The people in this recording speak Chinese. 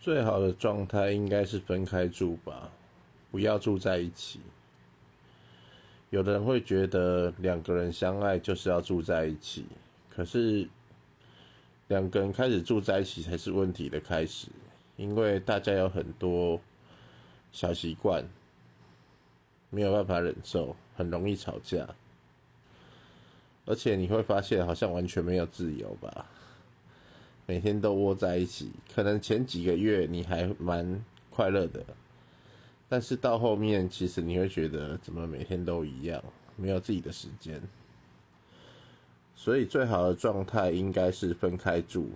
最好的状态应该是分开住吧，不要住在一起。有的人会觉得两个人相爱就是要住在一起，可是两个人开始住在一起才是问题的开始，因为大家有很多小习惯没有办法忍受，很容易吵架，而且你会发现好像完全没有自由吧。每天都窝在一起，可能前几个月你还蛮快乐的，但是到后面其实你会觉得怎么每天都一样，没有自己的时间。所以最好的状态应该是分开住，